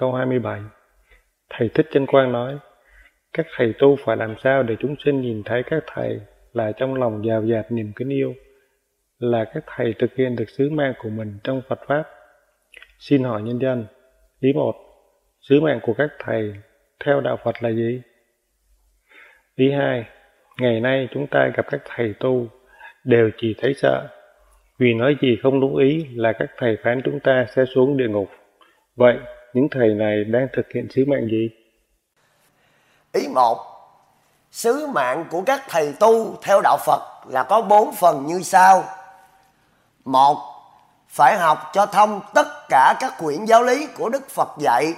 Câu 27 Thầy Thích Chân Quang nói, các thầy tu phải làm sao để chúng sinh nhìn thấy các thầy là trong lòng giàu dạt niềm kính yêu, là các thầy thực hiện được sứ mạng của mình trong Phật Pháp. Xin hỏi nhân dân, ý một, sứ mạng của các thầy theo đạo Phật là gì? Ý hai, ngày nay chúng ta gặp các thầy tu đều chỉ thấy sợ, vì nói gì không đúng ý là các thầy phán chúng ta sẽ xuống địa ngục. Vậy, những thầy này đang thực hiện sứ mạng gì? Ý một, sứ mạng của các thầy tu theo đạo Phật là có bốn phần như sau. Một, phải học cho thông tất cả các quyển giáo lý của Đức Phật dạy.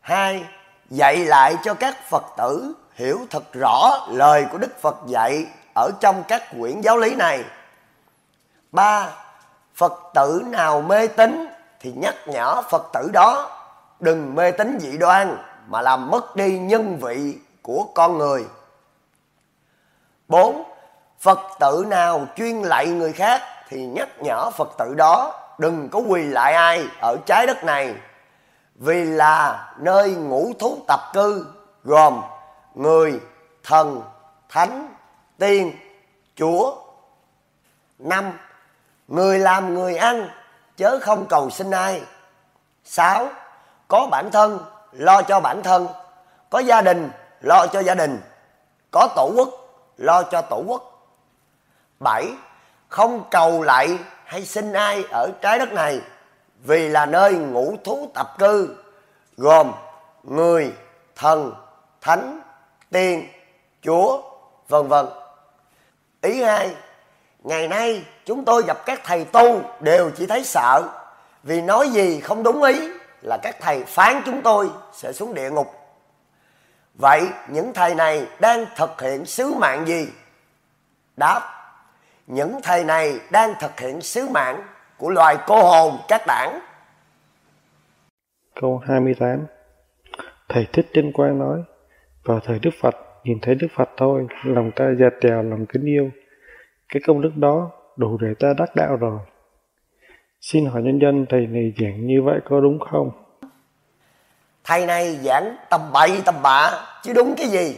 Hai, dạy lại cho các Phật tử hiểu thật rõ lời của Đức Phật dạy ở trong các quyển giáo lý này. Ba, Phật tử nào mê tín thì nhắc nhở Phật tử đó đừng mê tín dị đoan mà làm mất đi nhân vị của con người. 4. Phật tử nào chuyên lạy người khác thì nhắc nhở Phật tử đó đừng có quỳ lại ai ở trái đất này vì là nơi ngũ thú tập cư gồm người, thần, thánh, tiên, chúa. năm Người làm người ăn chớ không cầu xin ai. 6. Có bản thân lo cho bản thân, có gia đình lo cho gia đình, có tổ quốc lo cho tổ quốc. 7. Không cầu lại hay xin ai ở trái đất này vì là nơi ngũ thú tập cư gồm người, thần, thánh, tiên, chúa, vân vân. Ý hai, ngày nay chúng tôi gặp các thầy tu đều chỉ thấy sợ vì nói gì không đúng ý là các thầy phán chúng tôi sẽ xuống địa ngục. Vậy những thầy này đang thực hiện sứ mạng gì? Đáp, những thầy này đang thực hiện sứ mạng của loài cô hồn các đảng. Câu 28 Thầy Thích Trinh Quang nói, vào thời Đức Phật, nhìn thấy Đức Phật thôi, lòng ta dạt dào lòng kính yêu. Cái công đức đó đủ để ta đắc đạo rồi. Xin hỏi nhân dân, thầy này giảng như vậy có đúng không? Thầy này giảng tầm bậy tầm bạ, chứ đúng cái gì?